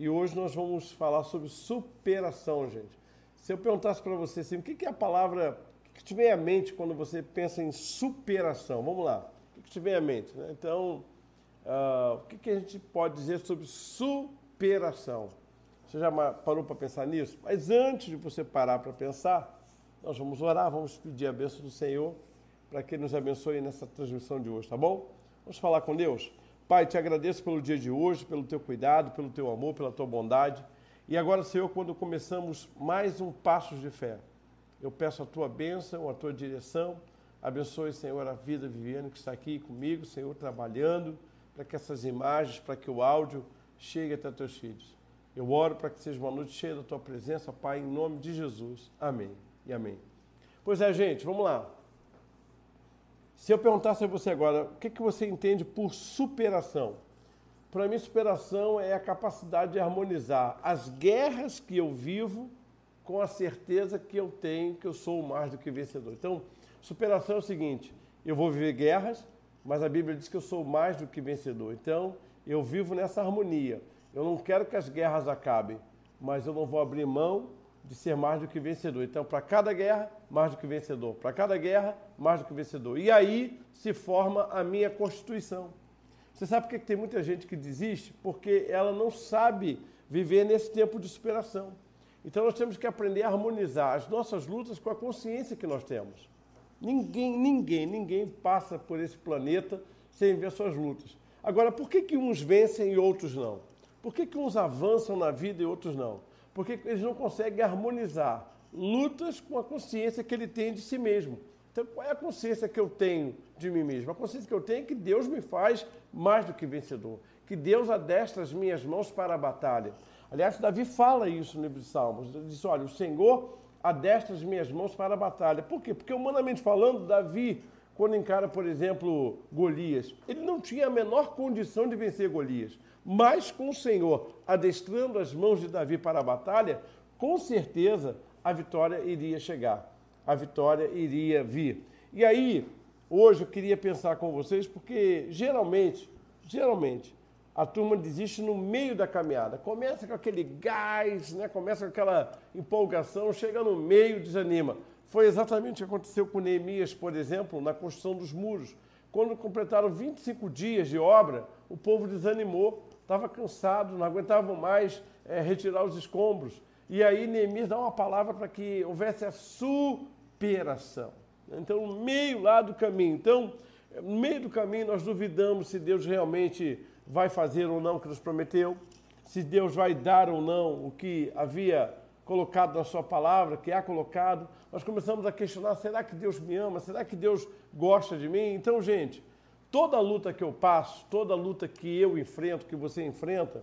E hoje nós vamos falar sobre superação, gente. Se eu perguntasse para você assim, o que é a palavra o que te vem à mente quando você pensa em superação? Vamos lá. O que te vem à mente? Né? Então, uh, o que a gente pode dizer sobre superação? Você já parou para pensar nisso? Mas antes de você parar para pensar, nós vamos orar, vamos pedir a bênção do Senhor para que Ele nos abençoe nessa transmissão de hoje, tá bom? Vamos falar com Deus? Pai, te agradeço pelo dia de hoje, pelo teu cuidado, pelo teu amor, pela tua bondade. E agora, Senhor, quando começamos mais um passo de fé, eu peço a tua bênção, a tua direção. Abençoe, Senhor, a vida Viviane que está aqui comigo, Senhor, trabalhando, para que essas imagens, para que o áudio chegue até teus filhos. Eu oro para que seja uma noite cheia da tua presença, Pai, em nome de Jesus. Amém e amém. Pois é, gente, vamos lá. Se eu perguntasse a você agora, o que, que você entende por superação? Para mim, superação é a capacidade de harmonizar as guerras que eu vivo com a certeza que eu tenho que eu sou mais do que vencedor. Então, superação é o seguinte: eu vou viver guerras, mas a Bíblia diz que eu sou mais do que vencedor. Então, eu vivo nessa harmonia. Eu não quero que as guerras acabem, mas eu não vou abrir mão de ser mais do que vencedor. Então, para cada guerra, mais do que vencedor. Para cada guerra, mais do que vencedor. E aí se forma a minha constituição. Você sabe por que tem muita gente que desiste? Porque ela não sabe viver nesse tempo de superação. Então, nós temos que aprender a harmonizar as nossas lutas com a consciência que nós temos. Ninguém, ninguém, ninguém passa por esse planeta sem ver suas lutas. Agora, por que, que uns vencem e outros não? Por que, que uns avançam na vida e outros não? Porque eles não conseguem harmonizar lutas com a consciência que ele tem de si mesmo. Então, qual é a consciência que eu tenho de mim mesmo? A consciência que eu tenho é que Deus me faz mais do que vencedor, que Deus adestra as minhas mãos para a batalha. Aliás, Davi fala isso no livro de Salmos. Ele diz: Olha, o Senhor adestra as minhas mãos para a batalha. Por quê? Porque, humanamente falando, Davi, quando encara, por exemplo, Golias, ele não tinha a menor condição de vencer Golias. Mas com o Senhor adestrando as mãos de Davi para a batalha, com certeza a vitória iria chegar, a vitória iria vir. E aí, hoje eu queria pensar com vocês, porque geralmente, geralmente, a turma desiste no meio da caminhada. Começa com aquele gás, né? começa com aquela empolgação, chega no meio, desanima. Foi exatamente o que aconteceu com Neemias, por exemplo, na construção dos muros. Quando completaram 25 dias de obra, o povo desanimou estava cansado, não aguentava mais é, retirar os escombros. E aí Neemias dá uma palavra para que houvesse a superação. Então, no meio lá do caminho. Então, no meio do caminho, nós duvidamos se Deus realmente vai fazer ou não o que nos prometeu, se Deus vai dar ou não o que havia colocado na sua palavra, que há colocado. Nós começamos a questionar: será que Deus me ama? Será que Deus gosta de mim? Então, gente, Toda luta que eu passo, toda luta que eu enfrento, que você enfrenta,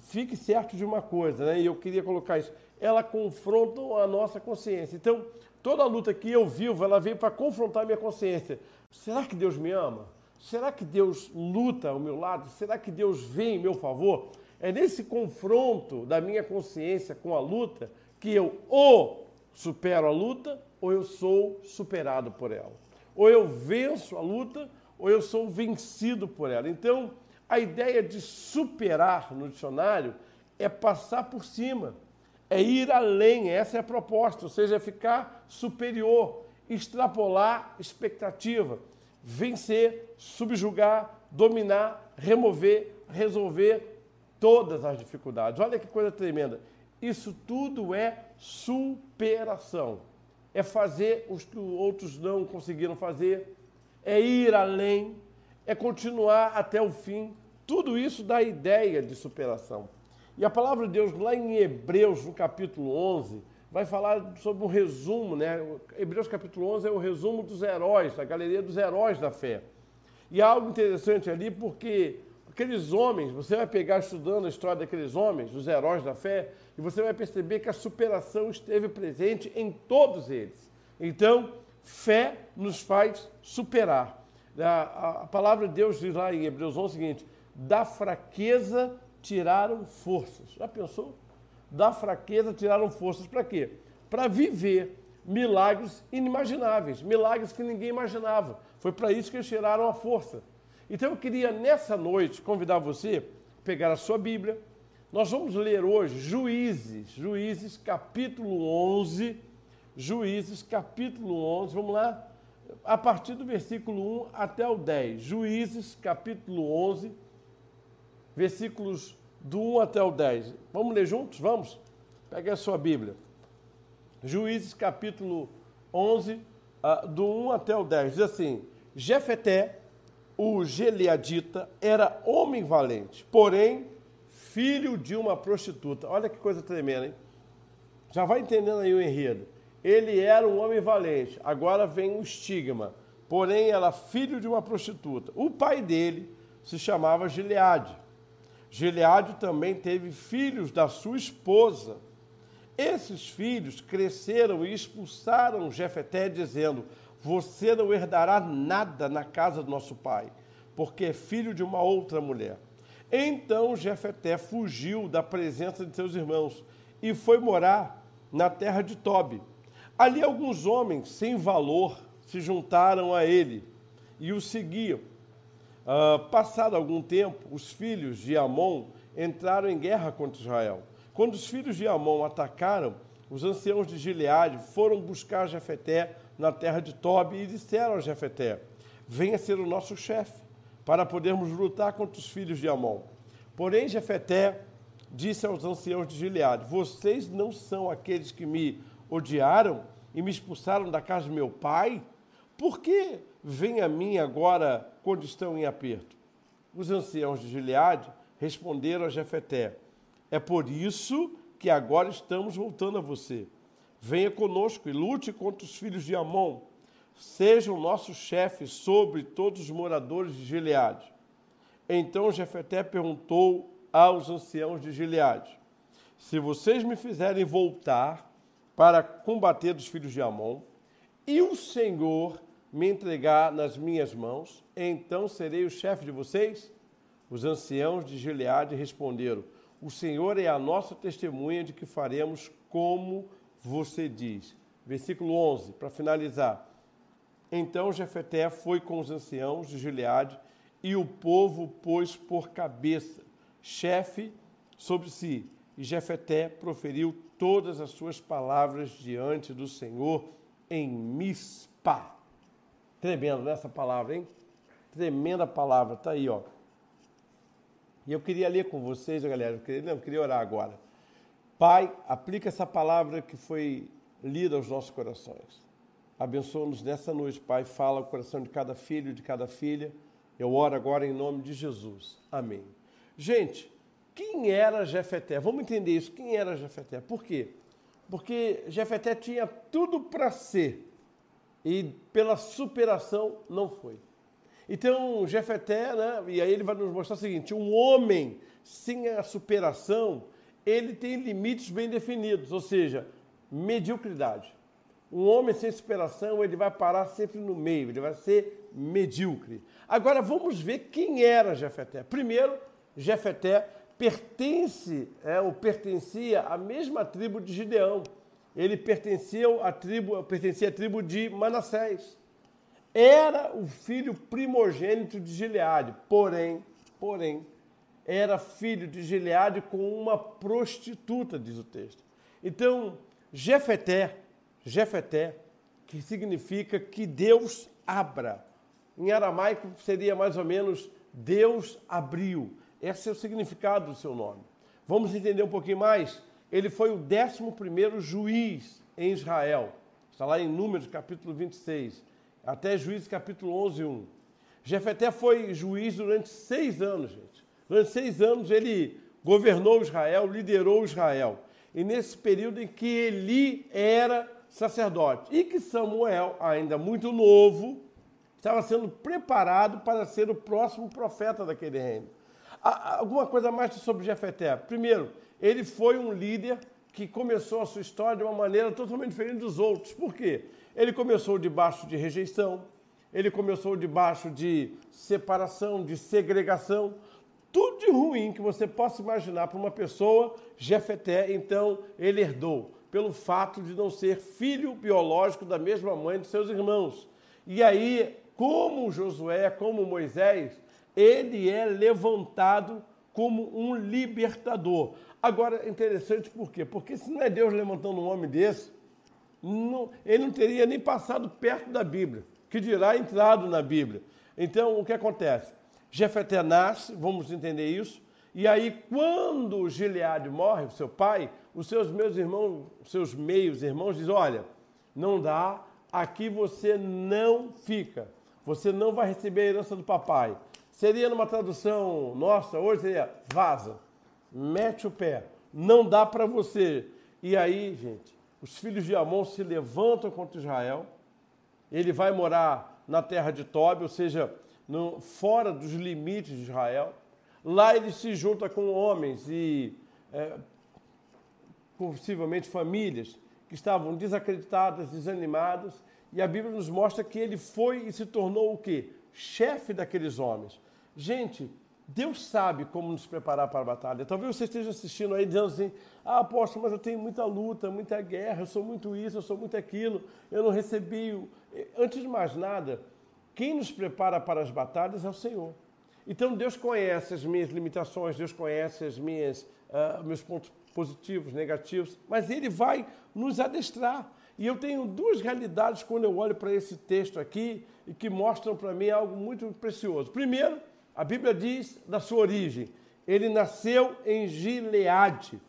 fique certo de uma coisa, né? E eu queria colocar isso. Ela confronta a nossa consciência. Então, toda luta que eu vivo, ela veio para confrontar minha consciência. Será que Deus me ama? Será que Deus luta ao meu lado? Será que Deus vem em meu favor? É nesse confronto da minha consciência com a luta que eu ou supero a luta ou eu sou superado por ela. Ou eu venço a luta ou eu sou vencido por ela. Então, a ideia de superar no dicionário é passar por cima, é ir além, essa é a proposta, ou seja, é ficar superior, extrapolar expectativa, vencer, subjugar, dominar, remover, resolver todas as dificuldades. Olha que coisa tremenda. Isso tudo é superação. É fazer os que outros não conseguiram fazer, é ir além, é continuar até o fim. Tudo isso dá ideia de superação. E a palavra de Deus, lá em Hebreus, no capítulo 11, vai falar sobre um resumo, né? Hebreus capítulo 11 é o resumo dos heróis, da galeria dos heróis da fé. E há algo interessante ali, porque aqueles homens, você vai pegar estudando a história daqueles homens, os heróis da fé, e você vai perceber que a superação esteve presente em todos eles. Então, Fé nos faz superar. A, palavra de Deus diz lá em Hebreus 11 o seguinte: da fraqueza tiraram forças. Já pensou? Da fraqueza tiraram forças para quê? Para viver milagres inimagináveis, milagres que ninguém imaginava. Foi para isso que eles tiraram a força. Então eu queria nessa noite convidar você a pegar a sua Bíblia, Nós vamos ler hoje Juízes, Juízes capítulo 11, Juízes capítulo 11, vamos lá, a partir do versículo 1 até o 10. Juízes capítulo 11, versículos do 1 até o 10. Vamos ler juntos? Vamos? Pegue a sua Bíblia. Juízes capítulo 11, ah, do 1 até o 10. Diz assim: Jefeté, o Geleadita, era homem valente, porém filho de uma prostituta. Olha que coisa tremenda, hein? Já vai entendendo aí o enredo. Ele era um homem valente, agora vem o estigma. Porém, era filho de uma prostituta. O pai dele se chamava Gileade. Gileade também teve filhos da sua esposa. Esses filhos cresceram e expulsaram Jefeté, dizendo: Você não herdará nada na casa do nosso pai, porque é filho de uma outra mulher. Então Jefeté fugiu da presença de seus irmãos e foi morar na terra de Tobi. Ali alguns homens sem valor se juntaram a ele e o seguiam. Uh, passado algum tempo, os filhos de Amon entraram em guerra contra Israel. Quando os filhos de Amon atacaram, os anciãos de Gileade foram buscar Jefeté na terra de Tobi e disseram a Jefeté: Venha ser o nosso chefe para podermos lutar contra os filhos de Amon. Porém, Jefeté disse aos anciãos de Gileade: Vocês não são aqueles que me odiaram e me expulsaram da casa de meu pai? Por que vêm a mim agora quando estão em aperto? Os anciãos de Gileade responderam a Jefeté: É por isso que agora estamos voltando a você. Venha conosco e lute contra os filhos de Amon seja o nosso chefe sobre todos os moradores de Gileade. Então Jefeté perguntou aos anciãos de Gileade: Se vocês me fizerem voltar para combater os filhos de Amon, e o Senhor me entregar nas minhas mãos, então serei o chefe de vocês? Os anciãos de Gileade responderam: O Senhor é a nossa testemunha de que faremos como você diz. Versículo 11, para finalizar. Então Jefeté foi com os anciãos de Gileade e o povo pôs por cabeça, chefe sobre si. E Jefeté proferiu todas as suas palavras diante do Senhor em Mispa. Tremendo né, palavra, hein? Tremenda palavra, tá aí, ó. E eu queria ler com vocês, galera, eu queria, não, eu queria orar agora. Pai, aplica essa palavra que foi lida aos nossos corações. Abençoa-nos nessa noite, Pai. Fala o coração de cada filho, de cada filha. Eu oro agora em nome de Jesus. Amém. Gente, quem era Jefeté? Vamos entender isso. Quem era Jefeté? Por quê? Porque Jefeté tinha tudo para ser e pela superação não foi. Então, Jefeté, né, e aí ele vai nos mostrar o seguinte: um homem sem a superação, ele tem limites bem definidos, ou seja, mediocridade. Um homem sem superação, ele vai parar sempre no meio, ele vai ser medíocre. Agora vamos ver quem era Jefeté. Primeiro, Jefeté pertence, é, ou pertencia à mesma tribo de Gideão. Ele pertencia à tribo, pertencia à tribo de Manassés. Era o filho primogênito de Gileade, porém, porém, era filho de Gileade com uma prostituta, diz o texto. Então, Jefeté Jefeté, que significa que Deus abra. Em aramaico seria mais ou menos Deus abriu. Esse é o significado do seu nome. Vamos entender um pouquinho mais? Ele foi o 11 juiz em Israel. Está lá em Números capítulo 26, até Juízes capítulo 11, 1. Jefeté foi juiz durante seis anos, gente. Durante seis anos ele governou Israel, liderou Israel. E nesse período em que Eli era sacerdote. E que Samuel, ainda muito novo, estava sendo preparado para ser o próximo profeta daquele reino. Alguma coisa mais sobre Jefeté? Primeiro, ele foi um líder que começou a sua história de uma maneira totalmente diferente dos outros. Por quê? Ele começou debaixo de rejeição, ele começou debaixo de separação, de segregação, tudo de ruim que você possa imaginar para uma pessoa, Jefeté, então, ele herdou pelo fato de não ser filho biológico da mesma mãe de seus irmãos. E aí, como Josué, como Moisés, ele é levantado como um libertador. Agora, é interessante por quê? Porque se não é Deus levantando um homem desse, não, ele não teria nem passado perto da Bíblia, que dirá entrado na Bíblia. Então, o que acontece? Jefeté nasce, vamos entender isso, e aí quando Gileade morre, seu pai, os seus meus irmãos, seus meios irmãos dizem, olha, não dá, aqui você não fica, você não vai receber a herança do papai. Seria numa tradução nossa, hoje seria vaza, mete o pé, não dá para você. E aí, gente, os filhos de Amon se levantam contra Israel, ele vai morar na terra de Tobi, ou seja, no, fora dos limites de Israel. Lá ele se junta com homens e é, possivelmente famílias que estavam desacreditadas, desanimadas, e a Bíblia nos mostra que ele foi e se tornou o quê? Chefe daqueles homens. Gente, Deus sabe como nos preparar para a batalha. Talvez você esteja assistindo aí dizendo assim: ah, apóstolo, mas eu tenho muita luta, muita guerra, eu sou muito isso, eu sou muito aquilo, eu não recebi. Antes de mais nada, quem nos prepara para as batalhas é o Senhor. Então Deus conhece as minhas limitações, Deus conhece as minhas, uh, meus pontos positivos, negativos, mas Ele vai nos adestrar. E eu tenho duas realidades quando eu olho para esse texto aqui e que mostram para mim algo muito precioso. Primeiro, a Bíblia diz da sua origem. Ele nasceu em Gileade.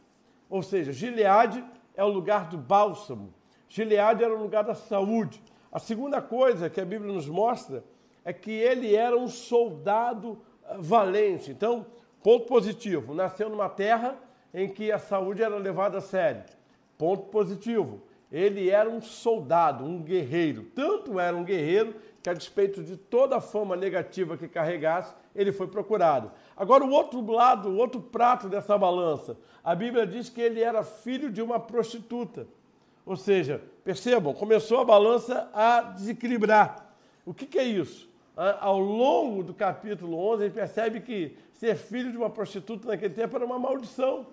Ou seja, Gileade é o lugar do bálsamo. Gileade era o lugar da saúde. A segunda coisa que a Bíblia nos mostra é que ele era um soldado ah, valente. Então, ponto positivo, nasceu numa terra em que a saúde era levada a sério. Ponto positivo, ele era um soldado, um guerreiro. Tanto era um guerreiro que, a despeito de toda a fama negativa que carregasse, ele foi procurado. Agora, o outro lado, o outro prato dessa balança, a Bíblia diz que ele era filho de uma prostituta. Ou seja, percebam, começou a balança a desequilibrar. O que, que é isso? Ao longo do capítulo 11, a gente percebe que ser filho de uma prostituta naquele tempo era uma maldição.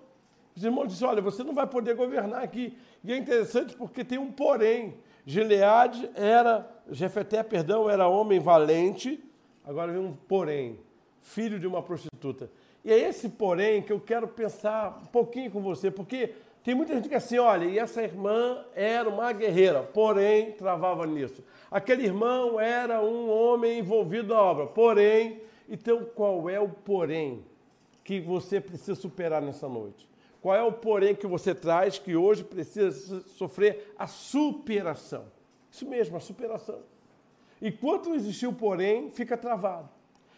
Os irmãos disseram: olha, você não vai poder governar aqui. E é interessante porque tem um porém. Gileade era, Jefeté, perdão, era homem valente, agora vem um porém, filho de uma prostituta. E é esse porém que eu quero pensar um pouquinho com você, porque tem muita gente que é assim, olha, e essa irmã era uma guerreira, porém travava nisso. Aquele irmão era um homem envolvido na obra, porém. Então, qual é o porém que você precisa superar nessa noite? Qual é o porém que você traz que hoje precisa sofrer a superação? Isso mesmo, a superação. Enquanto existiu o porém, fica travado.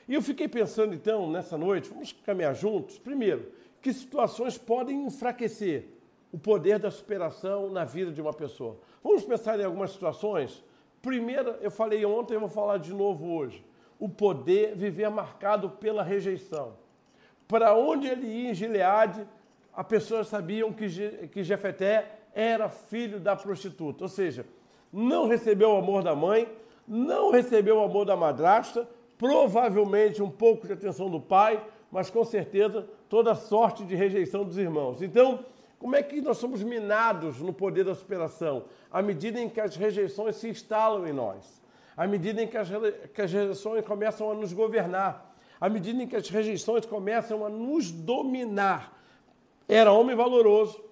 E eu fiquei pensando então, nessa noite, vamos caminhar juntos. Primeiro, que situações podem enfraquecer o poder da superação na vida de uma pessoa? Vamos pensar em algumas situações. Primeiro, eu falei ontem, eu vou falar de novo hoje. O poder viver marcado pela rejeição. Para onde ele ia em Gileade, as pessoas sabiam que, que Jefeté era filho da prostituta, ou seja, não recebeu o amor da mãe, não recebeu o amor da madrasta, provavelmente um pouco de atenção do pai, mas com certeza toda sorte de rejeição dos irmãos. Então, como é que nós somos minados no poder da superação? À medida em que as rejeições se instalam em nós, à medida em que as, que as rejeições começam a nos governar, à medida em que as rejeições começam a nos dominar, era homem valoroso,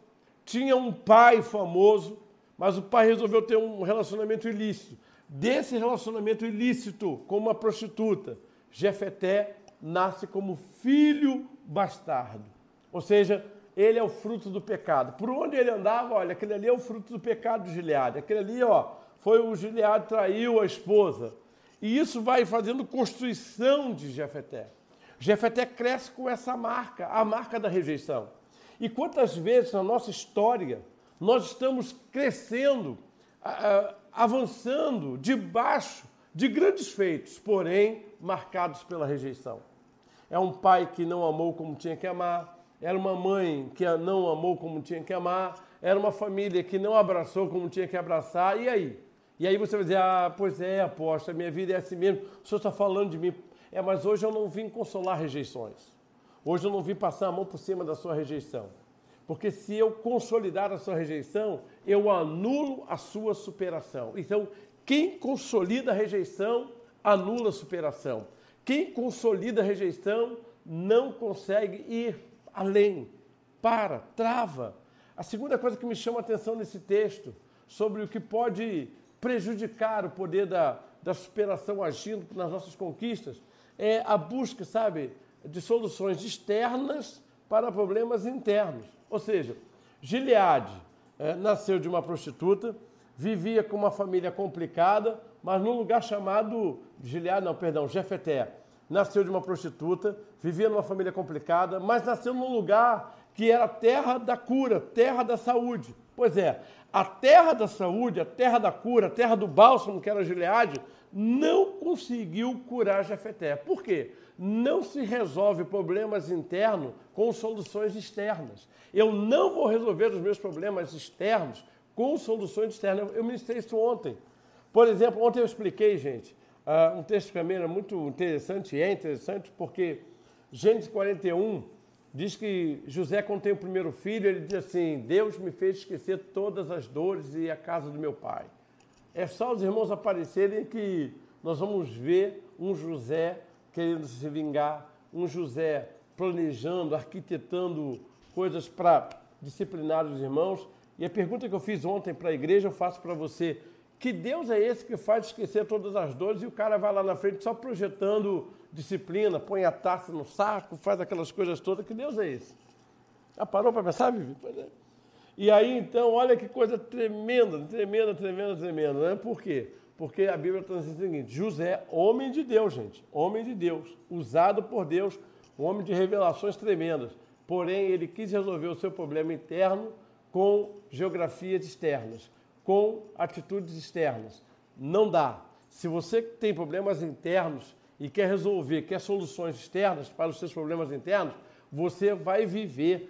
tinha um pai famoso, mas o pai resolveu ter um relacionamento ilícito. Desse relacionamento ilícito com uma prostituta, Jefeté nasce como filho bastardo. Ou seja, ele é o fruto do pecado. Por onde ele andava, olha, aquele ali é o fruto do pecado de Gileade. Aquele ali, ó, foi o Gileade traiu a esposa. E isso vai fazendo construção de Jefeté. Jefeté cresce com essa marca, a marca da rejeição. E quantas vezes na nossa história nós estamos crescendo, avançando debaixo de grandes feitos, porém marcados pela rejeição. É um pai que não amou como tinha que amar, era uma mãe que não amou como tinha que amar, era uma família que não abraçou como tinha que abraçar, e aí? E aí você vai dizer, ah, pois é, aposta, minha vida é assim mesmo, o senhor está falando de mim. É, mas hoje eu não vim consolar rejeições. Hoje eu não vim passar a mão por cima da sua rejeição. Porque se eu consolidar a sua rejeição, eu anulo a sua superação. Então, quem consolida a rejeição, anula a superação. Quem consolida a rejeição, não consegue ir além, para, trava. A segunda coisa que me chama a atenção nesse texto, sobre o que pode prejudicar o poder da, da superação agindo nas nossas conquistas, é a busca, sabe, de soluções externas para problemas internos. Ou seja, Gileade é, nasceu de uma prostituta, vivia com uma família complicada, mas num lugar chamado Gileade, não, perdão, Jefeté. Nasceu de uma prostituta, vivia numa família complicada, mas nasceu num lugar que era terra da cura, terra da saúde. Pois é, a terra da saúde, a terra da cura, a terra do bálsamo, que era Gileade, não conseguiu curar Jefeté. Por quê? Não se resolve problemas internos com soluções externas. Eu não vou resolver os meus problemas externos com soluções externas. Eu ministrei isso ontem. Por exemplo, ontem eu expliquei, gente, uh, um texto que era muito interessante, e é interessante, porque Gênesis 41 diz que José, quando tem o primeiro filho, ele diz assim: Deus me fez esquecer todas as dores e a casa do meu pai. É só os irmãos aparecerem que nós vamos ver um José querendo se vingar, um José planejando, arquitetando coisas para disciplinar os irmãos. E a pergunta que eu fiz ontem para a igreja, eu faço para você. Que Deus é esse que faz esquecer todas as dores e o cara vai lá na frente só projetando disciplina, põe a taça no saco, faz aquelas coisas todas? Que Deus é esse? Já parou para pensar, Vivi? Pois é. E aí, então, olha que coisa tremenda, tremenda, tremenda, tremenda. Né? Por quê? Porque a Bíblia está dizendo o seguinte: José, homem de Deus, gente, homem de Deus, usado por Deus, um homem de revelações tremendas. Porém, ele quis resolver o seu problema interno com geografias externas, com atitudes externas. Não dá. Se você tem problemas internos e quer resolver, quer soluções externas para os seus problemas internos, você vai viver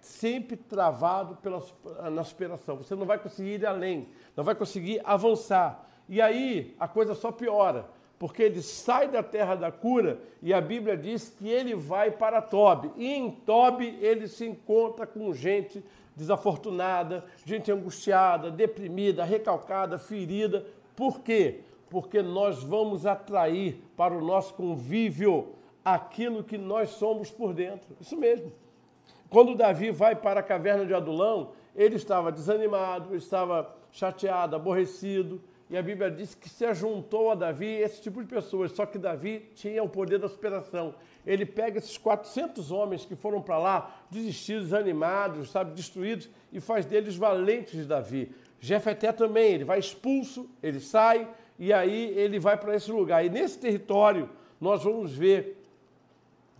sempre travado pela, na superação. Você não vai conseguir ir além, não vai conseguir avançar. E aí a coisa só piora, porque ele sai da terra da cura e a Bíblia diz que ele vai para Tobi. E em Tobi ele se encontra com gente desafortunada, gente angustiada, deprimida, recalcada, ferida. Por quê? Porque nós vamos atrair para o nosso convívio aquilo que nós somos por dentro. Isso mesmo. Quando Davi vai para a caverna de Adulão, ele estava desanimado, estava chateado, aborrecido, e a Bíblia diz que se ajuntou a Davi esse tipo de pessoas, só que Davi tinha o poder da superação. Ele pega esses 400 homens que foram para lá, desistidos, desanimados, sabe, destruídos, e faz deles valentes de Davi. Jefeté também, ele vai expulso, ele sai, e aí ele vai para esse lugar. E nesse território, nós vamos ver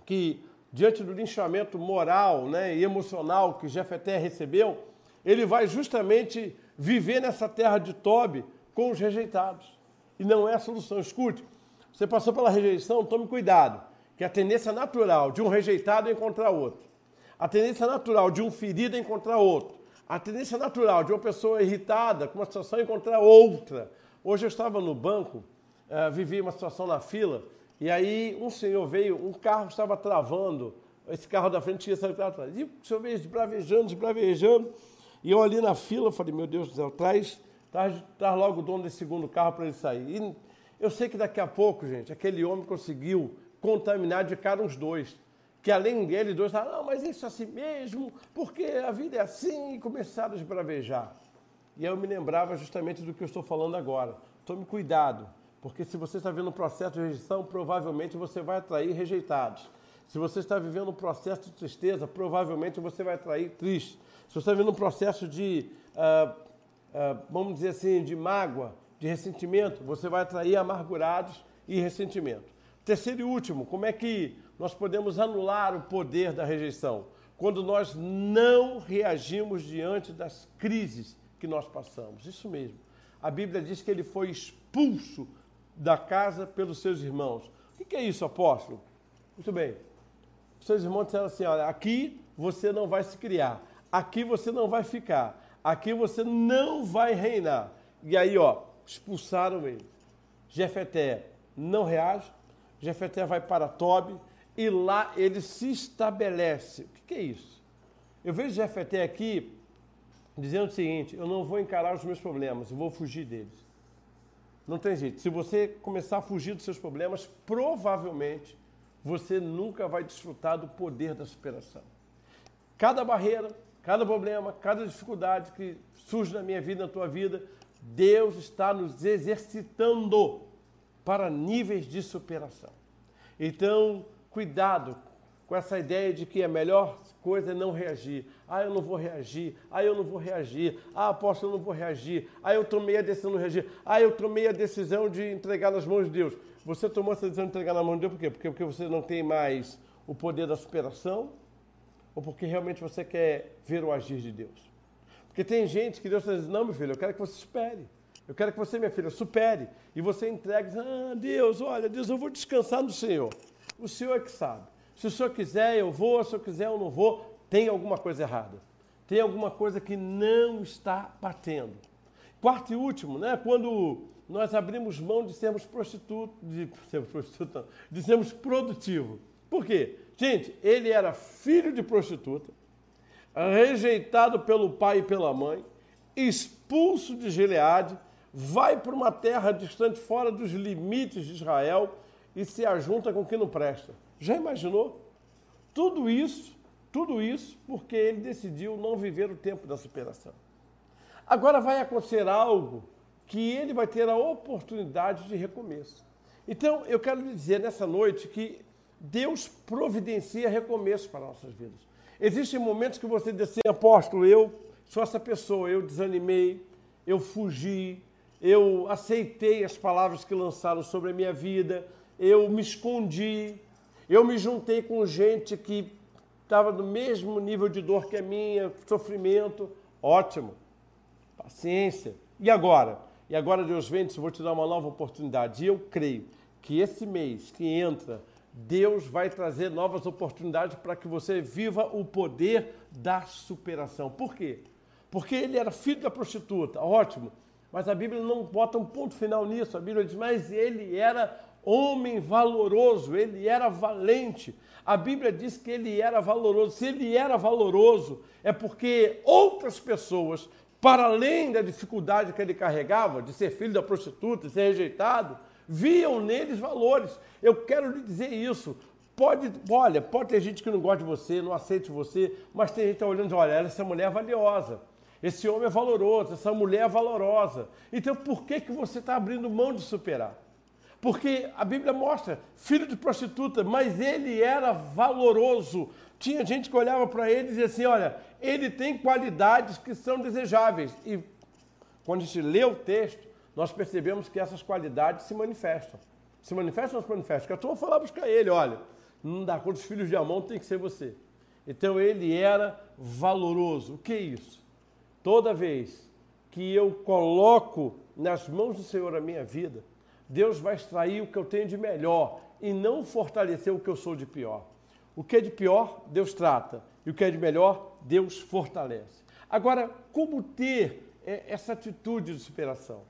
que diante do linchamento moral né, e emocional que Jefeté recebeu, ele vai justamente viver nessa terra de Tobi com os rejeitados. E não é a solução. Escute, você passou pela rejeição, tome cuidado, que a tendência natural de um rejeitado é encontrar outro. A tendência natural de um ferido é encontrar outro. A tendência natural de uma pessoa irritada com uma situação é encontrar outra. Hoje eu estava no banco, uh, vivi uma situação na fila, e aí um senhor veio, um carro estava travando, esse carro da frente tinha saído para trás. E o senhor veio desbravejando, desbravejando. E eu ali na fila, falei, meu Deus do céu, traz, traz, traz logo o dono desse segundo carro para ele sair. E eu sei que daqui a pouco, gente, aquele homem conseguiu contaminar de cara os dois. Que além dele, dois falaram, não, mas isso é assim mesmo, porque a vida é assim, e começaram a esbravejar. E eu me lembrava justamente do que eu estou falando agora. Tome cuidado porque se você está vivendo um processo de rejeição, provavelmente você vai atrair rejeitados. Se você está vivendo um processo de tristeza, provavelmente você vai atrair tristes. Se você está vivendo um processo de, uh, vamos dizer assim, de mágoa, de ressentimento, você vai atrair amargurados e ressentimento. Terceiro e último, como é que nós podemos anular o poder da rejeição? Quando nós não reagimos diante das crises que nós passamos. Isso mesmo. A Bíblia diz que ele foi expulso da casa pelos seus irmãos. O que é isso, apóstolo? Muito bem. Os seus irmãos disseram assim: olha, aqui você não vai se criar, aqui você não vai ficar, aqui você não vai reinar. E aí, ó, expulsaram ele. Jefeté não reage, Jefeté vai para Tobi e lá ele se estabelece. O que é isso? Eu vejo Jefeté aqui dizendo o seguinte: eu não vou encarar os meus problemas, eu vou fugir deles. Não tem jeito. Se você começar a fugir dos seus problemas, provavelmente você nunca vai desfrutar do poder da superação. Cada barreira, cada problema, cada dificuldade que surge na minha vida, na tua vida, Deus está nos exercitando para níveis de superação. Então, cuidado com essa ideia de que a melhor coisa é não reagir. Ah, eu não vou reagir. Ah, eu não vou reagir. Ah, apóstolo, eu não vou reagir. Ah, eu tomei a decisão de não reagir. Ah, eu tomei a decisão de entregar nas mãos de Deus. Você tomou essa decisão de entregar nas mãos de Deus por quê? Porque, porque você não tem mais o poder da superação ou porque realmente você quer ver o agir de Deus? Porque tem gente que Deus está dizendo, não, meu filho, eu quero que você supere. Eu quero que você, minha filha, supere. E você entregue, ah, Deus, olha, Deus, eu vou descansar no Senhor. O Senhor é que sabe. Se o Senhor quiser, eu vou. Se eu quiser, eu não vou. Tem alguma coisa errada. Tem alguma coisa que não está batendo. Quarto e último, né? Quando nós abrimos mão de sermos prostitutos, de sermos prostitutos, de sermos produtivos. Por quê? Gente, ele era filho de prostituta, rejeitado pelo pai e pela mãe, expulso de Gileade, vai para uma terra distante fora dos limites de Israel e se ajunta com quem não presta. Já imaginou? Tudo isso, tudo isso porque ele decidiu não viver o tempo da superação. Agora vai acontecer algo que ele vai ter a oportunidade de recomeço. Então, eu quero lhe dizer nessa noite que Deus providencia recomeço para nossas vidas. Existem momentos que você diz assim, apóstolo, eu sou essa pessoa, eu desanimei, eu fugi, eu aceitei as palavras que lançaram sobre a minha vida, eu me escondi, eu me juntei com gente que estava no mesmo nível de dor que a minha, sofrimento. Ótimo, paciência. E agora? E agora, Deus vem e vou te dar uma nova oportunidade. E eu creio que esse mês que entra, Deus vai trazer novas oportunidades para que você viva o poder da superação. Por quê? Porque ele era filho da prostituta, ótimo. Mas a Bíblia não bota um ponto final nisso. A Bíblia diz, mas ele era homem valoroso, ele era valente. A Bíblia diz que ele era valoroso. Se ele era valoroso, é porque outras pessoas, para além da dificuldade que ele carregava, de ser filho da prostituta, de ser rejeitado, viam neles valores. Eu quero lhe dizer isso. Pode, olha, pode ter gente que não gosta de você, não aceite você, mas tem gente que está olhando olha, essa mulher é valiosa. Esse homem é valoroso, essa mulher é valorosa. Então por que, que você está abrindo mão de superar? Porque a Bíblia mostra, filho de prostituta, mas ele era valoroso. Tinha gente que olhava para ele e dizia assim: olha, ele tem qualidades que são desejáveis. E quando a gente lê o texto, nós percebemos que essas qualidades se manifestam. Se manifestam ou se manifestam? Porque a foi lá buscar ele: olha, não dá conta, os filhos de Amon tem que ser você. Então ele era valoroso. O que é isso? Toda vez que eu coloco nas mãos do Senhor a minha vida, Deus vai extrair o que eu tenho de melhor e não fortalecer o que eu sou de pior. O que é de pior, Deus trata, e o que é de melhor, Deus fortalece. Agora, como ter é, essa atitude de superação?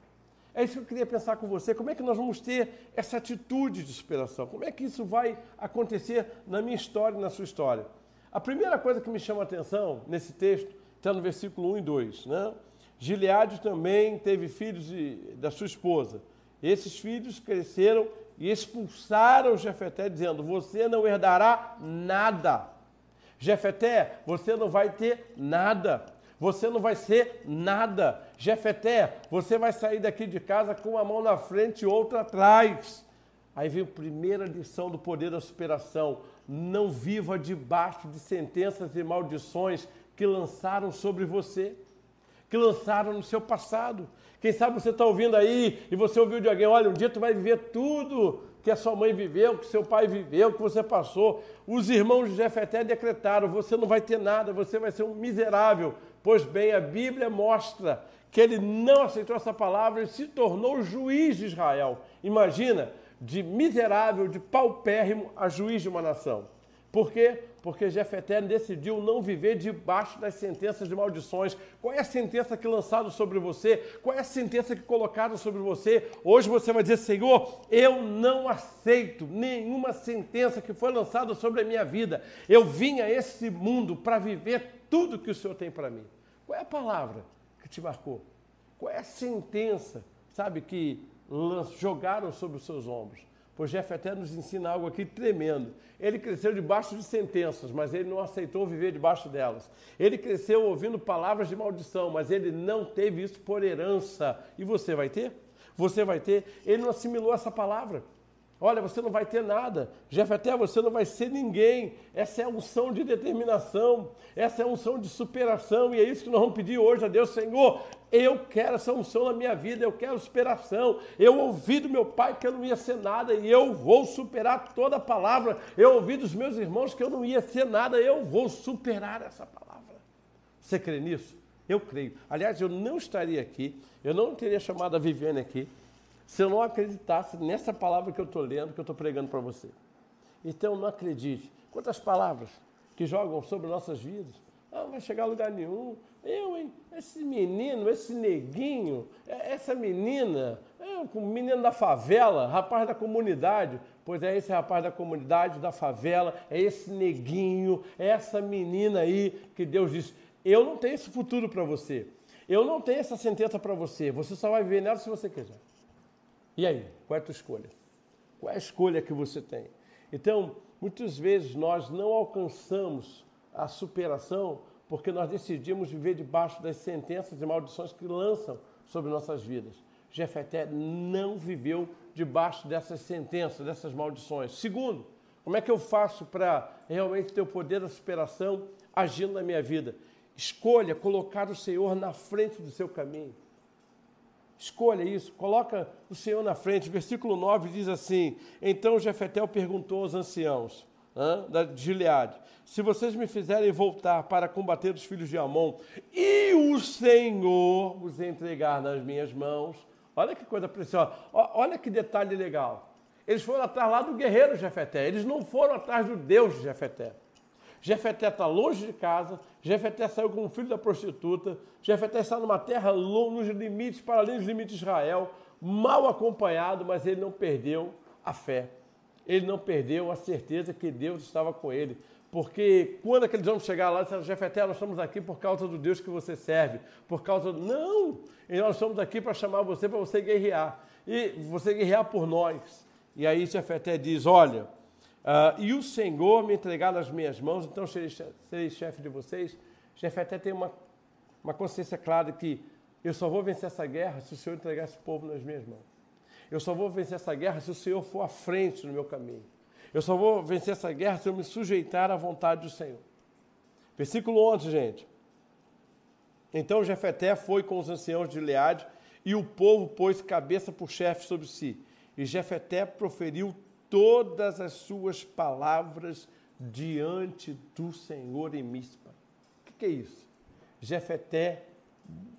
É isso que eu queria pensar com você. Como é que nós vamos ter essa atitude de superação? Como é que isso vai acontecer na minha história e na sua história? A primeira coisa que me chama a atenção nesse texto está no versículo 1 e 2. Né? Gileade também teve filhos de, da sua esposa. Esses filhos cresceram e expulsaram Jefeté, dizendo: Você não herdará nada. Jefeté, você não vai ter nada. Você não vai ser nada. Jefeté, você vai sair daqui de casa com uma mão na frente e outra atrás. Aí vem a primeira lição do poder da superação. Não viva debaixo de sentenças e maldições que lançaram sobre você, que lançaram no seu passado. Quem sabe você está ouvindo aí e você ouviu de alguém, olha, um dia tu vai viver tudo que a sua mãe viveu, que seu pai viveu, que você passou. Os irmãos de Jefeté decretaram, você não vai ter nada, você vai ser um miserável. Pois bem, a Bíblia mostra que ele não aceitou essa palavra e se tornou juiz de Israel. Imagina, de miserável, de paupérrimo a juiz de uma nação. Por quê? Porque Jefeté decidiu não viver debaixo das sentenças de maldições. Qual é a sentença que lançaram sobre você? Qual é a sentença que colocaram sobre você? Hoje você vai dizer, Senhor, eu não aceito nenhuma sentença que foi lançada sobre a minha vida. Eu vim a esse mundo para viver tudo que o Senhor tem para mim. Qual é a palavra que te marcou? Qual é a sentença, sabe, que jogaram sobre os seus ombros? O Jefeté nos ensina algo aqui tremendo. Ele cresceu debaixo de sentenças, mas ele não aceitou viver debaixo delas. Ele cresceu ouvindo palavras de maldição, mas ele não teve isso por herança. E você vai ter? Você vai ter? Ele não assimilou essa palavra. Olha, você não vai ter nada. Jefeté, você não vai ser ninguém. Essa é a unção de determinação. Essa é a unção de superação. E é isso que nós vamos pedir hoje a Deus, Senhor. Eu quero essa unção na minha vida. Eu quero superação. Eu ouvi do meu pai que eu não ia ser nada e eu vou superar toda a palavra. Eu ouvi dos meus irmãos que eu não ia ser nada. Eu vou superar essa palavra. Você crê nisso? Eu creio. Aliás, eu não estaria aqui. Eu não teria chamado a Viviane aqui se eu não acreditasse nessa palavra que eu estou lendo, que eu estou pregando para você. Então não acredite. Quantas palavras que jogam sobre nossas vidas? Ah, não vai chegar a lugar nenhum. Eu, hein? Esse menino, esse neguinho, é, essa menina, é, o menino da favela, rapaz da comunidade. Pois é esse rapaz da comunidade, da favela, é esse neguinho, é essa menina aí que Deus disse: Eu não tenho esse futuro para você. Eu não tenho essa sentença para você. Você só vai viver nela se você quiser. E aí, qual é a tua escolha? Qual é a escolha que você tem? Então, muitas vezes nós não alcançamos a superação porque nós decidimos viver debaixo das sentenças e maldições que lançam sobre nossas vidas. Jefeté não viveu debaixo dessas sentenças, dessas maldições. Segundo, como é que eu faço para realmente ter o poder da superação agindo na minha vida? Escolha colocar o Senhor na frente do seu caminho. Escolha isso, coloca o Senhor na frente. Versículo 9 diz assim: Então Jefetel perguntou aos anciãos hein, da Gileade: Se vocês me fizerem voltar para combater os filhos de Amon e o Senhor os entregar nas minhas mãos, olha que coisa preciosa, olha que detalhe legal. Eles foram atrás lá do guerreiro Jefeté, eles não foram atrás do Deus de Jefeté. Jefeté está longe de casa, Jefeté saiu como filho da prostituta, Jefeté está numa terra nos limites, para além dos limites de Israel, mal acompanhado, mas ele não perdeu a fé. Ele não perdeu a certeza que Deus estava com ele. Porque quando aqueles homens chegaram lá, disseram, Jefeté, nós estamos aqui por causa do Deus que você serve, por causa. Não! E nós estamos aqui para chamar você, para você guerrear. E você guerrear por nós. E aí Jefeté diz, olha, Uh, e o Senhor me entregar nas minhas mãos, então serei, serei chefe de vocês. Chefe até tem uma, uma consciência clara que eu só vou vencer essa guerra se o Senhor entregar esse povo nas minhas mãos. Eu só vou vencer essa guerra se o Senhor for à frente no meu caminho. Eu só vou vencer essa guerra se eu me sujeitar à vontade do Senhor. Versículo 11, gente. Então Jefeté foi com os anciãos de Leade e o povo pôs cabeça por chefe sobre si. E Jefeté proferiu todas as suas palavras diante do Senhor em Mispa. O que, é isso? Jefeté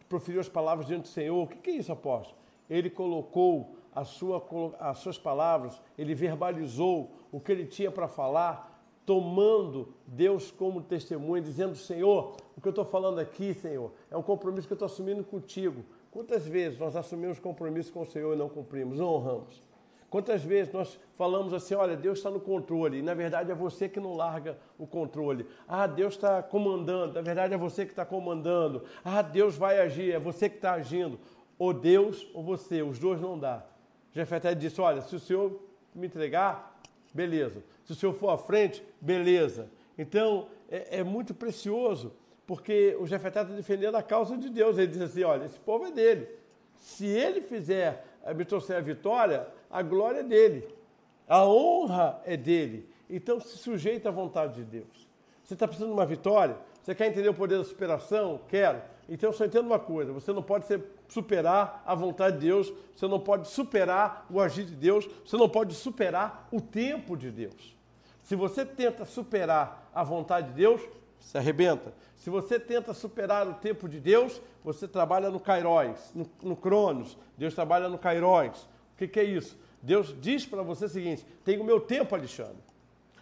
proferiu as palavras diante do Senhor. O que, é isso, apóstolo? Ele colocou sua, as suas palavras, ele verbalizou o que ele tinha para falar, tomando Deus como testemunha, dizendo: Senhor, o que eu estou falando aqui, Senhor, é um compromisso que eu estou assumindo contigo. Quantas vezes nós assumimos compromisso com o Senhor e não cumprimos, não honramos? Quantas vezes nós falamos assim, olha, Deus está no controle, e na verdade é você que não larga o controle. Ah, Deus está comandando, na verdade é você que está comandando. Ah, Deus vai agir, é você que está agindo. Ou Deus ou você, os dois não dá. Jefeté disse, olha, se o Senhor me entregar, beleza. Se o Senhor for à frente, beleza. Então, é, é muito precioso, porque o Jefeté está defendendo a causa de Deus. Ele diz assim, olha, esse povo é dele. Se ele fizer, me trouxer a vitória, a glória é dele, a honra é dele. Então se sujeita à vontade de Deus. Você está precisando de uma vitória? Você quer entender o poder da superação? Quero. Então só entenda uma coisa: você não pode superar a vontade de Deus, você não pode superar o agir de Deus, você não pode superar o tempo de Deus. Se você tenta superar a vontade de Deus, se arrebenta. Se você tenta superar o tempo de Deus, você trabalha no Kairóis, no, no Cronos. Deus trabalha no Kairóis. Que, que é isso? Deus diz para você o seguinte: tem o meu tempo, Alexandre.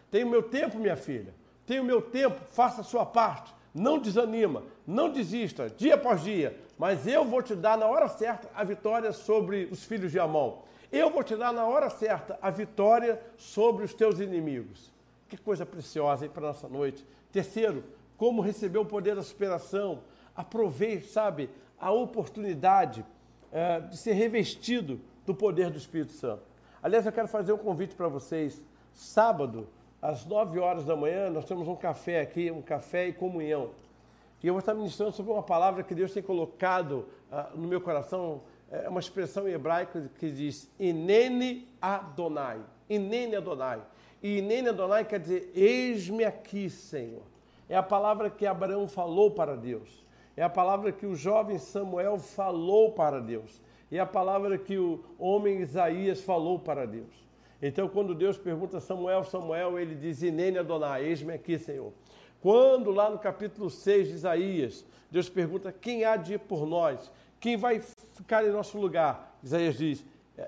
Tem o meu tempo, minha filha. Tem o meu tempo, faça a sua parte. Não desanima, não desista, dia após dia. Mas eu vou te dar na hora certa a vitória sobre os filhos de Amon. Eu vou te dar na hora certa a vitória sobre os teus inimigos. Que coisa preciosa para nossa noite. Terceiro, como receber o poder da superação. Aproveite, sabe, a oportunidade é, de ser revestido do poder do Espírito Santo. Aliás, eu quero fazer um convite para vocês. Sábado, às 9 horas da manhã, nós temos um café aqui, um café e comunhão. E eu vou estar ministrando sobre uma palavra que Deus tem colocado uh, no meu coração, é uma expressão em hebraico que diz Inene Adonai. Inene Adonai. E Inene Adonai quer dizer eis-me aqui, Senhor. É a palavra que Abraão falou para Deus. É a palavra que o jovem Samuel falou para Deus. É a palavra que o homem Isaías falou para Deus. Então, quando Deus pergunta a Samuel, Samuel, ele diz: Inene Adonai, eis-me aqui, Senhor. Quando lá no capítulo 6 de Isaías, Deus pergunta: quem há de ir por nós? Quem vai ficar em nosso lugar? Isaías diz: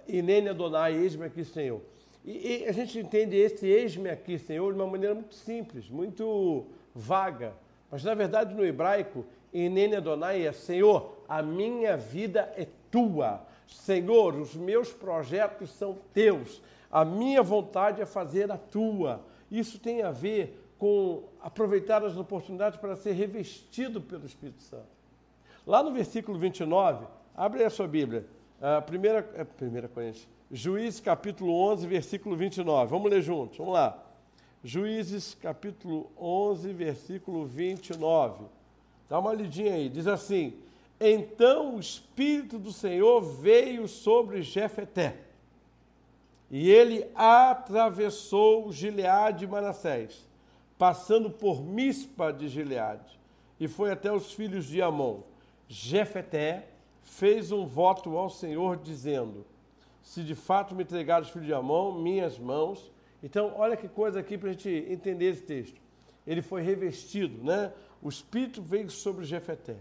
Inene Adonai, eis-me aqui, Senhor. E, e, a gente entende esse eis-me aqui, Senhor, de uma maneira muito simples, muito vaga. Mas na verdade, no hebraico, Inene Adonai é Senhor, a minha vida é tua. Senhor, os meus projetos são teus. A minha vontade é fazer a tua. Isso tem a ver com aproveitar as oportunidades para ser revestido pelo Espírito Santo. Lá no versículo 29, abre a sua Bíblia. A primeira, a primeira Coríntios. Juízes capítulo 11, versículo 29. Vamos ler juntos. Vamos lá. Juízes capítulo 11, versículo 29. Dá uma lidinha aí. Diz assim: Então o Espírito do Senhor veio sobre Jefeté e ele atravessou Gileade e Manassés, passando por Mispa de Gileade, e foi até os filhos de Amon. Jefeté fez um voto ao Senhor, dizendo: Se de fato me entregar os filhos de Amon, minhas mãos. Então, olha que coisa aqui para a gente entender esse texto. Ele foi revestido, né? O Espírito veio sobre Jefeté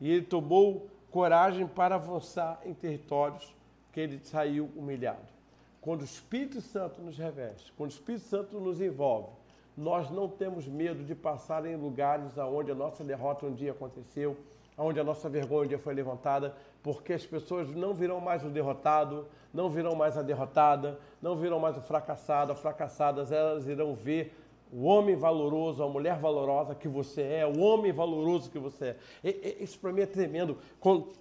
e ele tomou coragem para avançar em territórios que ele saiu humilhado. Quando o Espírito Santo nos reveste, quando o Espírito Santo nos envolve, nós não temos medo de passar em lugares onde a nossa derrota um dia aconteceu, onde a nossa vergonha um dia foi levantada, porque as pessoas não virão mais o derrotado, não virão mais a derrotada, não virão mais o fracassado, as fracassadas, elas irão ver o homem valoroso, a mulher valorosa que você é, o homem valoroso que você é. isso para mim é tremendo.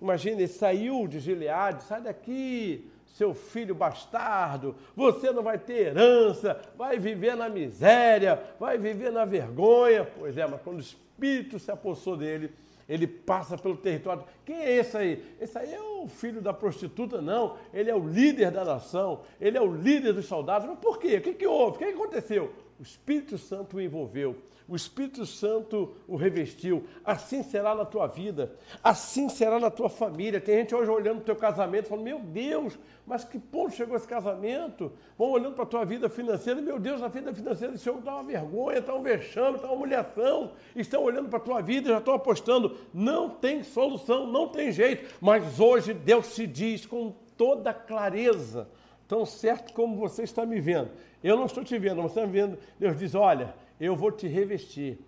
Imagina, ele saiu de Gileade, sai daqui, seu filho bastardo, você não vai ter herança, vai viver na miséria, vai viver na vergonha. Pois é, mas quando o Espírito se apossou dele, ele passa pelo território. Quem é esse aí? Esse aí é o filho da prostituta, não. Ele é o líder da nação, ele é o líder dos soldados. Mas por quê? O que, que houve? O que, aconteceu? O Espírito Santo o envolveu o Espírito Santo o revestiu. Assim será na tua vida, assim será na tua família. Tem gente hoje olhando para o teu casamento, falando: Meu Deus, mas que ponto chegou esse casamento? Vão olhando para a tua vida financeira, meu Deus, a vida financeira desse homem está uma vergonha, está um vexame, está uma humilhação. Estão olhando para a tua vida e já estão apostando: Não tem solução, não tem jeito. Mas hoje Deus se diz com toda clareza, tão certo como você está me vendo. Eu não estou te vendo, você está me vendo. Deus diz: Olha eu vou te revestir.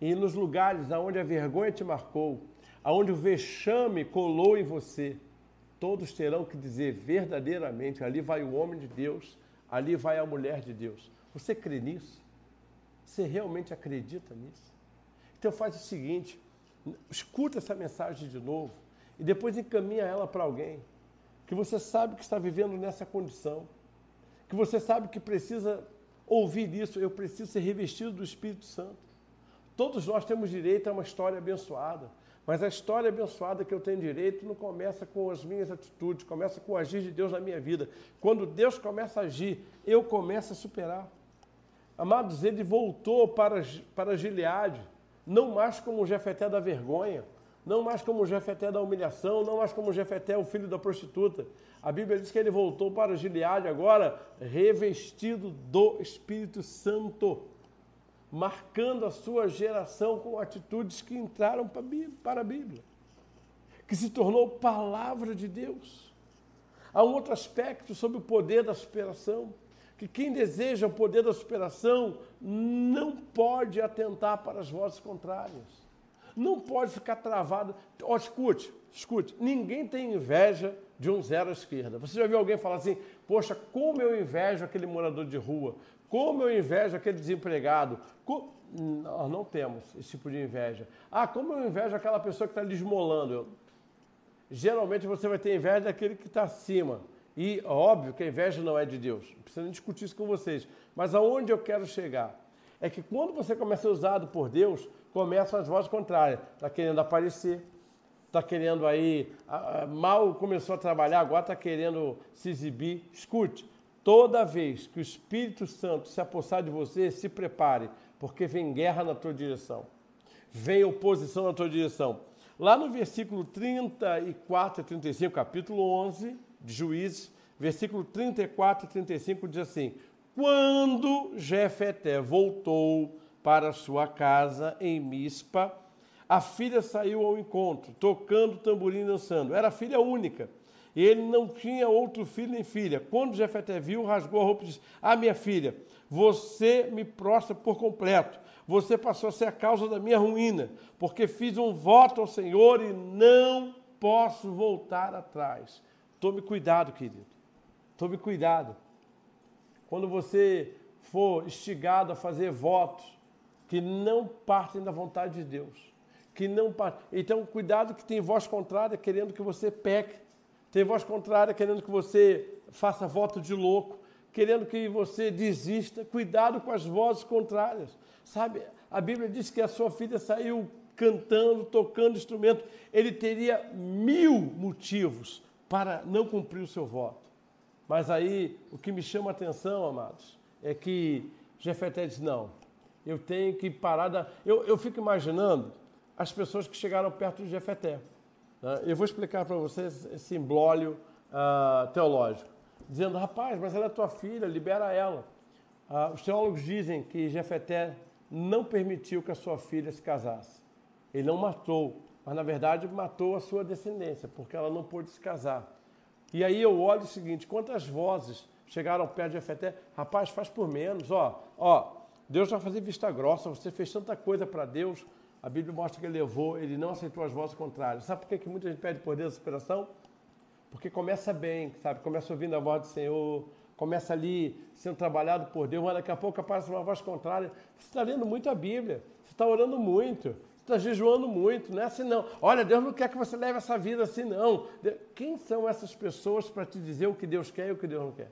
E nos lugares onde a vergonha te marcou, aonde o vexame colou em você, todos terão que dizer verdadeiramente: ali vai o homem de Deus, ali vai a mulher de Deus. Você crê nisso? Você realmente acredita nisso? Então faz o seguinte: escuta essa mensagem de novo e depois encaminha ela para alguém que você sabe que está vivendo nessa condição, que você sabe que precisa ouvir isso, eu preciso ser revestido do Espírito Santo. Todos nós temos direito a uma história abençoada, mas a história abençoada que eu tenho direito não começa com as minhas atitudes, começa com o agir de Deus na minha vida. Quando Deus começa a agir, eu começo a superar. Amados, ele voltou para, para Gileade, não mais como o Jefeté da vergonha, não mais como o Jefeté da humilhação, não mais como o Jefeté, o filho da prostituta. A Bíblia diz que ele voltou para Gileade agora revestido do Espírito Santo, marcando a sua geração com atitudes que entraram para a Bíblia, que se tornou palavra de Deus. Há um outro aspecto sobre o poder da superação, que quem deseja o poder da superação não pode atentar para as vozes contrárias não pode ficar travado. Oh, escute, escute, ninguém tem inveja de um zero à esquerda. Você já viu alguém falar assim, poxa, como eu invejo aquele morador de rua, como eu invejo aquele desempregado. Como... Nós não temos esse tipo de inveja. Ah, como eu invejo aquela pessoa que está lhe esmolando. Eu... Geralmente você vai ter inveja daquele que está acima E óbvio que a inveja não é de Deus. Não precisa discutir isso com vocês. Mas aonde eu quero chegar? É que quando você começa a ser usado por Deus, começam as vozes contrárias. Está querendo aparecer, está querendo aí, mal começou a trabalhar, agora está querendo se exibir. Escute, toda vez que o Espírito Santo se apossar de você, se prepare, porque vem guerra na tua direção, vem oposição na tua direção. Lá no versículo 34 e 35, capítulo 11 de Juízes, versículo 34 e 35 diz assim: Quando Jefeté voltou para sua casa em Mispa, a filha saiu ao encontro, tocando tamborim e dançando. Era filha única. E ele não tinha outro filho nem filha. Quando Jefeté viu, rasgou a roupa e disse: Ah, minha filha, você me prostra por completo você passou a ser a causa da minha ruína, porque fiz um voto ao Senhor e não posso voltar atrás. Tome cuidado, querido. Tome cuidado. Quando você for instigado a fazer votos que não partem da vontade de Deus, que não partem. Então, cuidado que tem voz contrária querendo que você peque, tem voz contrária querendo que você faça voto de louco, querendo que você desista. Cuidado com as vozes contrárias. Sabe, a Bíblia diz que a sua filha saiu cantando, tocando instrumento. Ele teria mil motivos para não cumprir o seu voto. Mas aí, o que me chama a atenção, amados, é que Jefeté diz, não, eu tenho que parar da... Eu, eu fico imaginando as pessoas que chegaram perto de Jefeté. Né? Eu vou explicar para vocês esse emblólio uh, teológico. Dizendo, rapaz, mas ela é tua filha, libera ela. Uh, os teólogos dizem que Jefeté não permitiu que a sua filha se casasse. Ele não matou, mas na verdade matou a sua descendência, porque ela não pôde se casar. E aí eu olho o seguinte: quantas vozes chegaram perto de Jefeté? Rapaz, faz por menos, ó, ó, Deus vai fazer vista grossa, você fez tanta coisa para Deus. A Bíblia mostra que ele levou, ele não aceitou as vozes contrárias. Sabe por que, que muita gente pede por Deus superação? Porque começa bem, sabe? Começa ouvindo a voz do Senhor, começa ali sendo trabalhado por Deus, mas daqui a pouco aparece uma voz contrária. Você está lendo muito a Bíblia, você está orando muito, você está jejuando muito, não é assim não. Olha, Deus não quer que você leve essa vida assim não. Quem são essas pessoas para te dizer o que Deus quer e o que Deus não quer?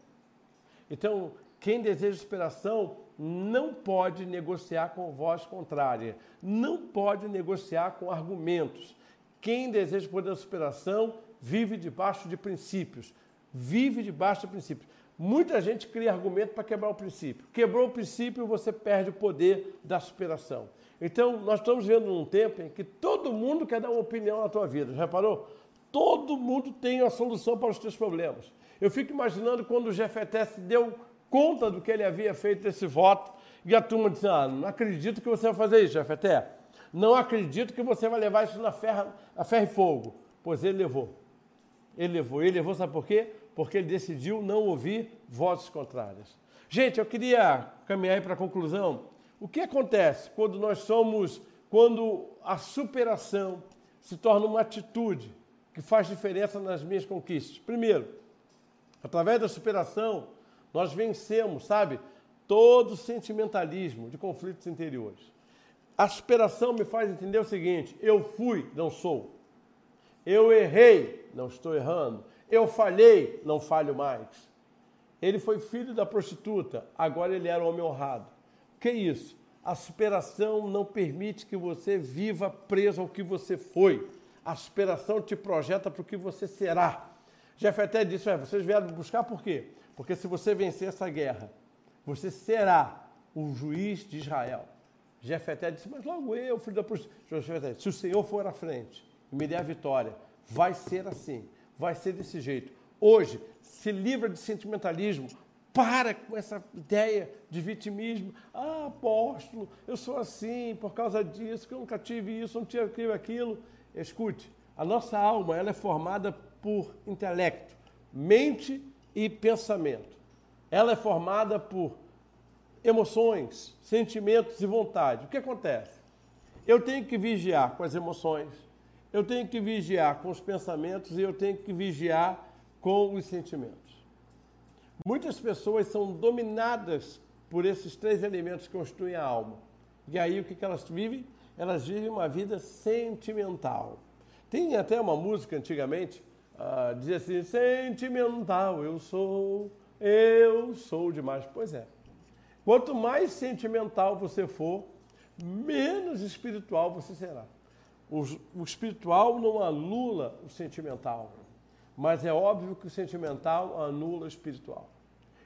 Então, quem deseja inspiração não pode negociar com voz contrária, não pode negociar com argumentos. Quem deseja poder de inspiração vive debaixo de princípios, vive debaixo de princípios. Muita gente cria argumento para quebrar o princípio. Quebrou o princípio, você perde o poder da superação. Então, nós estamos vendo um tempo em que todo mundo quer dar uma opinião na tua vida. Já reparou? Todo mundo tem a solução para os teus problemas. Eu fico imaginando quando o Jefeté deu conta do que ele havia feito esse voto e a turma disse: Ah, não acredito que você vai fazer isso, Jefeté. Não acredito que você vai levar isso na ferro, a ferro e fogo. Pois ele levou. Ele levou. Ele levou, sabe por quê? porque ele decidiu não ouvir vozes contrárias. Gente, eu queria caminhar para a conclusão. O que acontece quando nós somos, quando a superação se torna uma atitude que faz diferença nas minhas conquistas? Primeiro, através da superação, nós vencemos, sabe, todo sentimentalismo de conflitos interiores. A superação me faz entender o seguinte: eu fui, não sou. Eu errei, não estou errando. Eu falhei, não falho mais. Ele foi filho da prostituta, agora ele era homem honrado. O que é isso? A superação não permite que você viva preso ao que você foi. A superação te projeta para o que você será. Jefeté disse: é, vocês vieram buscar por quê? Porque se você vencer essa guerra, você será o juiz de Israel. Jefeté disse: Mas logo eu, filho da prostituta. Se o Senhor for à frente e me der a vitória, vai ser assim vai ser desse jeito. Hoje, se livra de sentimentalismo, para com essa ideia de vitimismo. Ah, apóstolo, eu sou assim por causa disso, que eu nunca tive isso, não tive aquilo. Escute, a nossa alma ela é formada por intelecto, mente e pensamento. Ela é formada por emoções, sentimentos e vontade. O que acontece? Eu tenho que vigiar com as emoções, eu tenho que vigiar com os pensamentos e eu tenho que vigiar com os sentimentos. Muitas pessoas são dominadas por esses três elementos que constituem a alma. E aí o que, elas vivem? Elas vivem uma vida sentimental. Tem até uma música antigamente, ah, diz assim: sentimental eu sou, eu sou demais. Pois é. Quanto mais sentimental você for, menos espiritual você será. O, o espiritual não anula o sentimental, mas é óbvio que o sentimental anula o espiritual.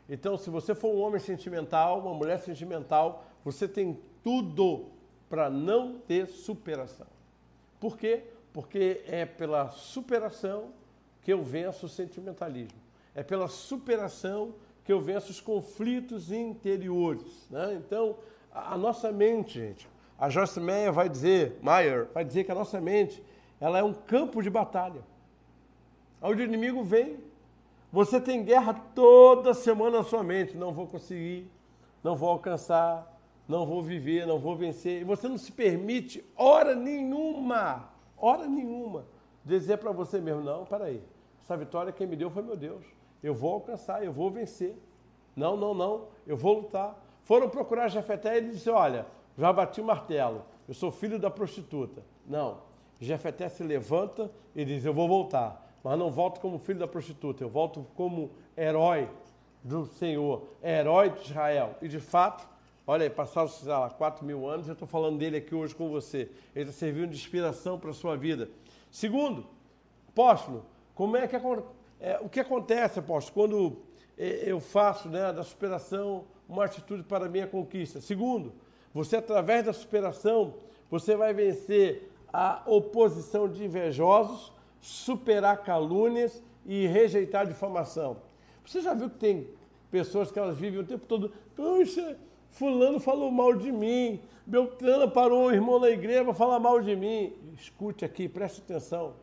Então, se você for um homem sentimental, uma mulher sentimental, você tem tudo para não ter superação. Por quê? Porque é pela superação que eu venço o sentimentalismo. É pela superação que eu venço os conflitos interiores. Né? Então, a, nossa mente, gente, a Joyce Meyer vai dizer, Meyer vai dizer que a nossa mente ela é um campo de batalha. Onde o inimigo vem, você tem guerra toda semana na sua mente. Não vou conseguir, não vou alcançar, não vou viver, não vou vencer. E você não se permite, hora nenhuma, hora nenhuma, dizer para você mesmo: não, peraí, essa vitória quem me deu foi meu Deus. Eu vou alcançar, eu vou vencer. Não, não, não, eu vou lutar. Foram procurar Jefeté e ele disse: olha, já bati o martelo, eu sou filho da prostituta. Não, Jefeté se levanta e diz: eu vou voltar mas não volto como filho da prostituta, eu volto como herói do Senhor, herói de Israel. E de fato, olha aí, passaram, sei lá, 4 mil anos, eu estou falando dele aqui hoje com você. Ele está servindo de inspiração para a sua vida. Segundo, apóstolo, como é que é, o que acontece, apóstolo, quando é, eu faço né, da superação uma atitude para a minha conquista? Segundo, você através da superação, você vai vencer a oposição de invejosos, superar calúnias e rejeitar difamação. Você já viu que tem pessoas que elas vivem o tempo todo, puxa, fulano falou mal de mim, Beltrano parou o irmão na igreja para falar mal de mim. Escute aqui, preste atenção.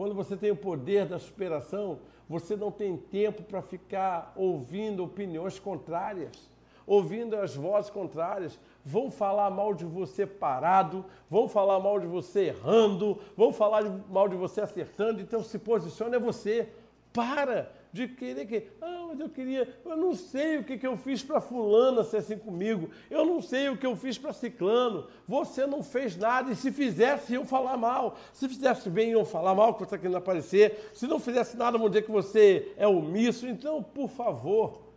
Quando você tem o poder da superação, você não tem tempo para ficar ouvindo opiniões contrárias ouvindo as vozes contrárias, vão falar mal de você parado, vão falar mal de você errando, vão falar mal de você acertando, então se posiciona é você. Para de querer que, ah, mas eu queria, eu não sei o que, que eu fiz para fulano ser assim comigo, eu não sei o que eu fiz para ciclano, você não fez nada, e se fizesse, iam falar mal, se fizesse bem, iam falar mal, que você está querendo aparecer, se não fizesse nada, vão dizer que você é omisso, então, por favor,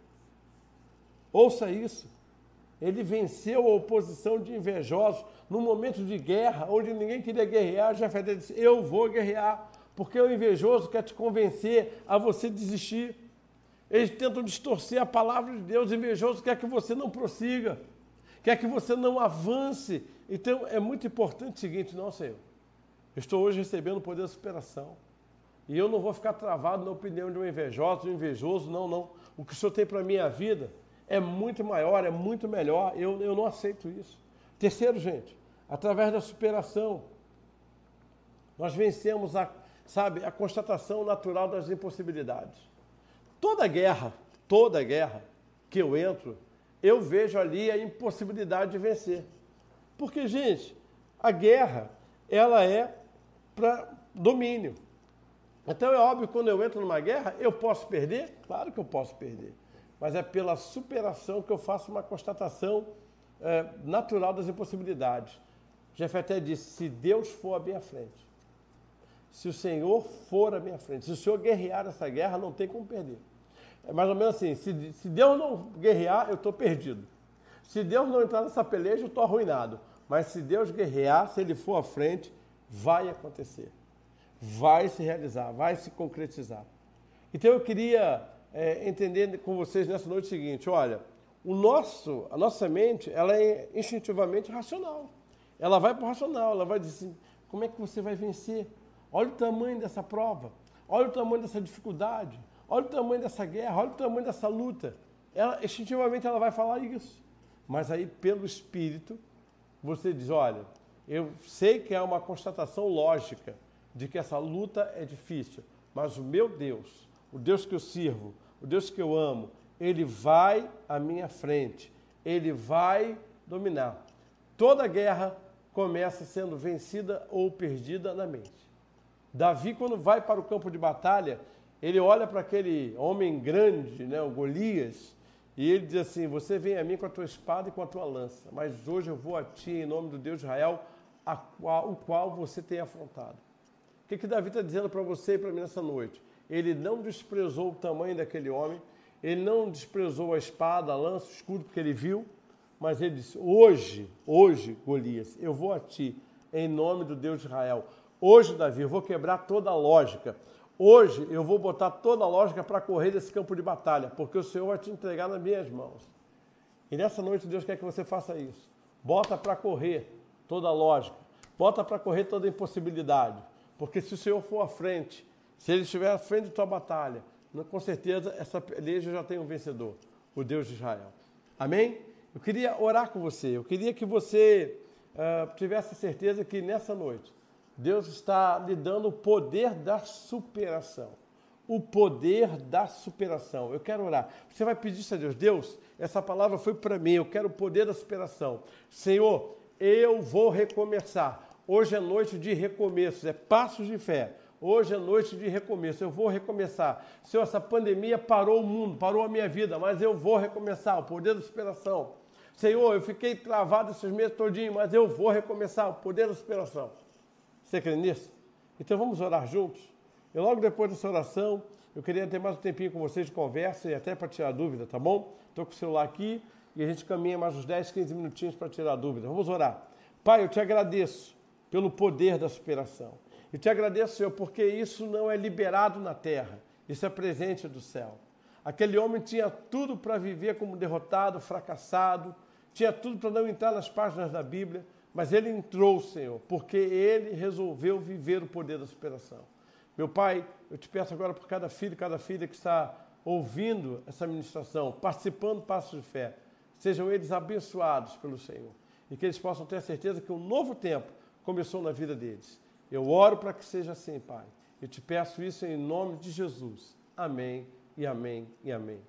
Ouça isso. Ele venceu a oposição de invejosos num momento de guerra, onde ninguém queria guerrear. Jefé disse: Eu vou guerrear, porque o invejoso quer te convencer a você desistir. Eles tentam distorcer a palavra de Deus. O invejoso quer que você não prossiga, quer que você não avance. Então é muito importante o seguinte: não, Senhor, estou hoje recebendo o poder da superação. E eu não vou ficar travado na opinião de um invejoso, de um invejoso, não, não. O que o Senhor tem para a minha vida é muito maior, é muito melhor. Eu, eu não aceito isso. Terceiro, gente, através da superação, nós vencemos a, sabe, a constatação natural das impossibilidades. Toda guerra, toda guerra que eu entro, eu vejo ali a impossibilidade de vencer. Porque, gente, a guerra, ela é para domínio. Então é óbvio quando eu entro numa guerra, eu posso perder? Claro que eu posso perder mas é pela superação que eu faço uma constatação é, natural das impossibilidades. Jefeté disse: se Deus for à minha frente, se o Senhor for à minha frente, se o Senhor guerrear essa guerra, não tem como perder. É mais ou menos assim: se, se Deus não guerrear, eu estou perdido. Se Deus não entrar nessa peleja, eu estou arruinado. Mas se Deus guerrear, se Ele for à frente, vai acontecer. Vai se realizar, vai se concretizar. Então eu queria é, entender com vocês nessa noite o seguinte: olha, o nosso, a nossa mente, ela é instintivamente racional. Ela vai para o racional, ela vai dizer assim, como é que você vai vencer? Olha o tamanho dessa prova, olha o tamanho dessa dificuldade, olha o tamanho dessa guerra, olha o tamanho dessa luta. Ela, instintivamente ela vai falar isso. Mas aí, pelo Espírito, você diz, olha, eu sei que é uma constatação lógica de que essa luta é difícil, mas o meu Deus, o Deus que eu sirvo, o Deus que eu amo, ele vai à minha frente, ele vai dominar. Toda guerra começa sendo vencida ou perdida na mente. Davi, quando vai para o campo de batalha, ele olha para aquele homem grande, né, o Golias, e ele diz assim: Você vem a mim com a tua espada e com a tua lança, mas hoje eu vou a ti em nome do Deus de Israel, qual, o qual você tem afrontado. O que, que Davi está dizendo para você e para mim nessa noite? Ele não desprezou o tamanho daquele homem, ele não desprezou a espada, a lança, o escudo, porque ele viu, mas ele disse: Hoje, hoje, Golias, eu vou a ti, em nome do Deus de Israel. Hoje, Davi, eu vou quebrar toda a lógica. Hoje eu vou botar toda a lógica para correr desse campo de batalha, porque o Senhor vai te entregar nas minhas mãos. E nessa noite Deus quer que você faça isso. Bota para correr toda a lógica. Bota para correr toda a impossibilidade. Porque se o Senhor for à frente, se Ele estiver à frente da tua batalha, com certeza essa peleja já tem um vencedor, o Deus de Israel. Amém? Eu queria orar com você. Eu queria que você uh, tivesse certeza que nessa noite Deus está lhe dando o poder da superação. O poder da superação. Eu quero orar. Você vai pedir isso a Deus. Deus, essa palavra foi para mim. Eu quero o poder da superação. Senhor, eu vou recomeçar. Hoje é noite de recomeços, é passos de fé. Hoje é noite de recomeço, eu vou recomeçar. Senhor, essa pandemia parou o mundo, parou a minha vida, mas eu vou recomeçar. O poder da superação. Senhor, eu fiquei travado esses meses todinhos, mas eu vou recomeçar. O poder da superação. Você crê nisso? Então vamos orar juntos? E logo depois dessa oração, eu queria ter mais um tempinho com vocês de conversa e até para tirar dúvida, tá bom? Estou com o celular aqui e a gente caminha mais uns 10, 15 minutinhos para tirar dúvida. Vamos orar. Pai, eu te agradeço pelo poder da superação. Eu te agradeço, Senhor, porque isso não é liberado na terra, isso é presente do céu. Aquele homem tinha tudo para viver como derrotado, fracassado, tinha tudo para não entrar nas páginas da Bíblia, mas ele entrou, Senhor, porque ele resolveu viver o poder da superação. Meu Pai, eu te peço agora por cada filho, cada filha que está ouvindo essa ministração, participando do passo de fé, sejam eles abençoados pelo Senhor e que eles possam ter a certeza que um novo tempo começou na vida deles. Eu oro para que seja assim, Pai. Eu te peço isso em nome de Jesus. Amém e amém e amém.